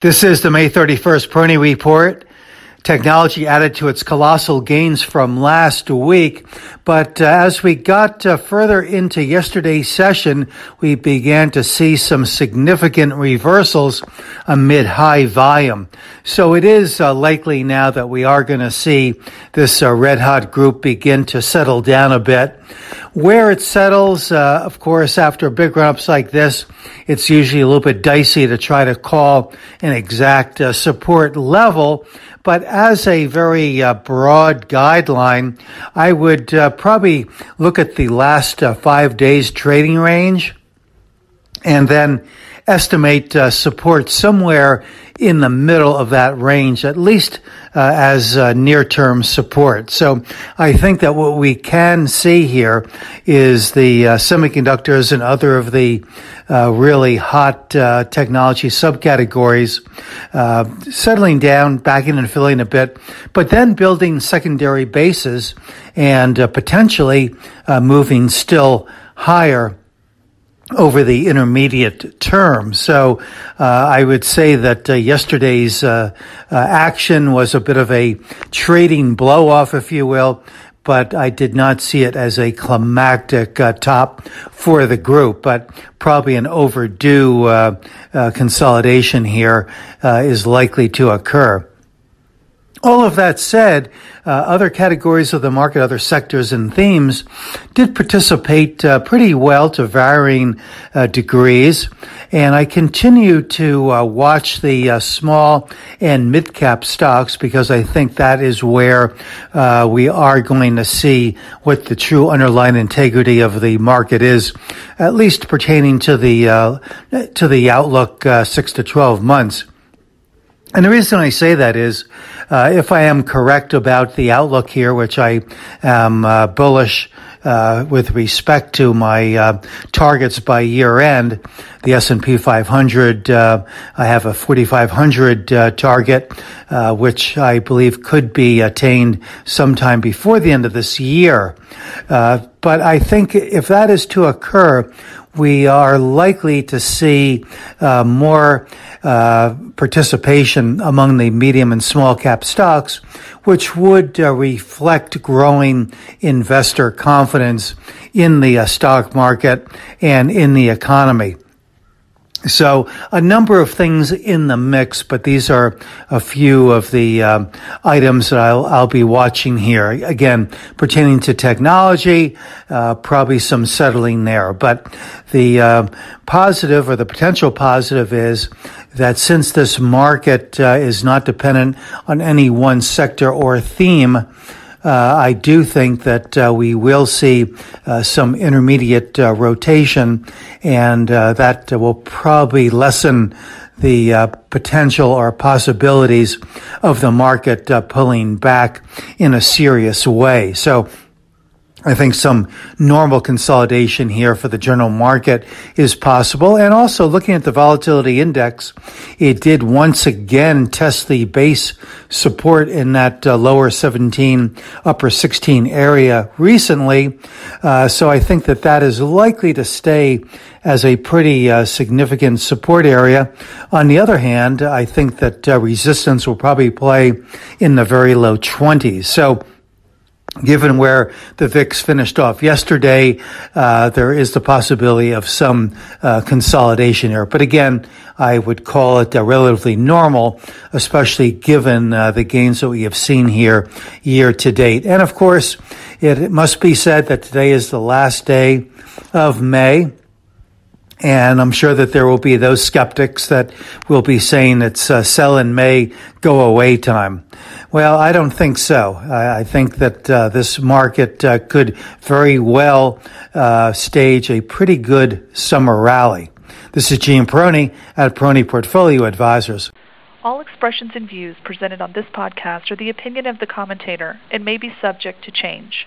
This is the May 31st Peroni Report. Technology added to its colossal gains from last week. But uh, as we got uh, further into yesterday's session, we began to see some significant reversals amid high volume. So it is uh, likely now that we are going to see this uh, red hot group begin to settle down a bit. Where it settles, uh, of course, after big run ups like this, it's usually a little bit dicey to try to call an exact uh, support level. But as a very uh, broad guideline, I would uh, probably look at the last uh, five days trading range and then estimate uh, support somewhere in the middle of that range, at least uh, as uh, near-term support. So I think that what we can see here is the uh, semiconductors and other of the uh, really hot uh, technology subcategories settling down, backing and filling a bit, but then building secondary bases and potentially moving still higher over the intermediate term. So uh, I would say that uh, yesterday's uh, uh action was a bit of a trading blow off, if you will. But I did not see it as a climactic uh, top for the group, but probably an overdue uh, consolidation here is likely to occur. All of that said, uh, other categories of the market, other sectors and themes did participate uh, pretty well to varying uh, degrees. And I continue to uh, watch the uh, small and mid cap stocks because I think that is where uh, we are going to see what the true underlying integrity of the market is, at least pertaining to the, to the outlook six to 12 months. And the reason I say that is, uh, if I am correct about the outlook here, which I am uh, bullish uh, with respect to my uh, targets by year end, the S&P 500, uh, I have a 4,500 uh, target, which I believe could be attained sometime before the end of this year. but I think if that is to occur, we are likely to see uh, more uh, participation among the medium and small cap stocks, which would uh, reflect growing investor confidence in the uh, stock market and in the economy. So a number of things in the mix, but these are a few of the uh, items that I'll, I'll, be watching here. Again, pertaining to technology, uh, probably some settling there. But the uh, positive or the potential positive is that since this market uh, is not dependent on any one sector or theme, I do think that uh, we will see uh, some intermediate uh, rotation, and uh, that will probably lessen the uh, potential or possibilities of the market pulling back in a serious way. So I think some normal consolidation here for the general market is possible. And also looking at the volatility index, it did once again test the base support in that uh, lower 17, upper 16 area recently. Uh, so I think that that is likely to stay as a pretty uh, significant support area. On the other hand, I think that uh, resistance will probably play in the very low 20s. So Given where the VIX finished off yesterday, uh, there is the possibility of some uh, consolidation here. But again, I would call it relatively normal, especially given uh, the gains that we have seen here year to date. And of course, it must be said that today is the last day of May. And I'm sure that there will be those skeptics that will be saying it's uh, sell in May, go away time. Well, I don't think so. I, I think that uh, this market uh, could very well uh, stage a pretty good summer rally. This is Gene Peroni at Peroni Portfolio Advisors. All expressions and views presented on this podcast are the opinion of the commentator and may be subject to change.